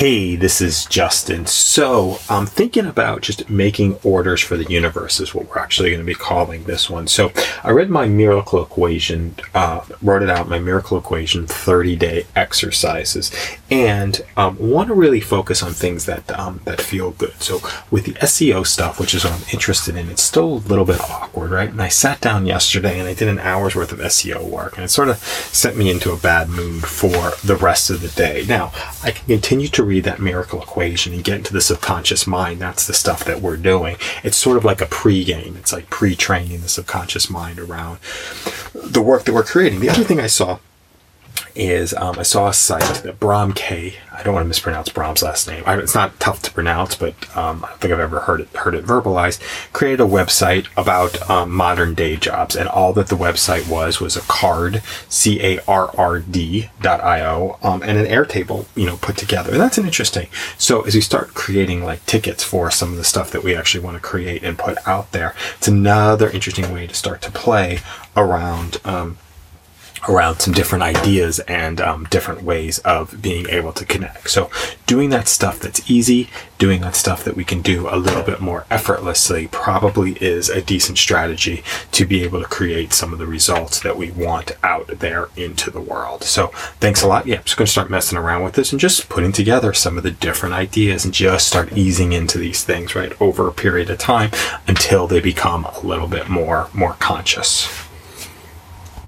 Hey, this is Justin. So, I'm thinking about just making orders for the universe, is what we're actually going to be calling this one. So, I read my miracle equation, uh, wrote it out, my miracle equation 30 day exercises, and um, want to really focus on things that, um, that feel good. So, with the SEO stuff, which is what I'm interested in, it's still a little bit awkward, right? And I sat down yesterday and I did an hour's worth of SEO work, and it sort of sent me into a bad mood for the rest of the day. Now, I can continue to read that miracle equation and get into the subconscious mind. That's the stuff that we're doing. It's sort of like a pre-game. It's like pre-training the subconscious mind around the work that we're creating. The other thing I saw is um, I saw a site that Bram K. I don't want to mispronounce Bram's last name. I, it's not tough to pronounce, but um, I don't think I've ever heard it heard it verbalized. Created a website about um, modern day jobs, and all that the website was was a Carrd, C A R R D dot I O, um, and an Airtable, you know, put together. And that's an interesting. So as we start creating like tickets for some of the stuff that we actually want to create and put out there, it's another interesting way to start to play around um, around some different ideas and um, different ways of being able to connect. So, doing that stuff that's easy, doing that stuff that we can do a little bit more effortlessly, probably is a decent strategy to be able to create some of the results that we want out there into the world. So, thanks a lot. Yeah, I'm just going to start messing around with this and just putting together some of the different ideas and just start easing into these things right over a period of time until they become a little bit more more conscious.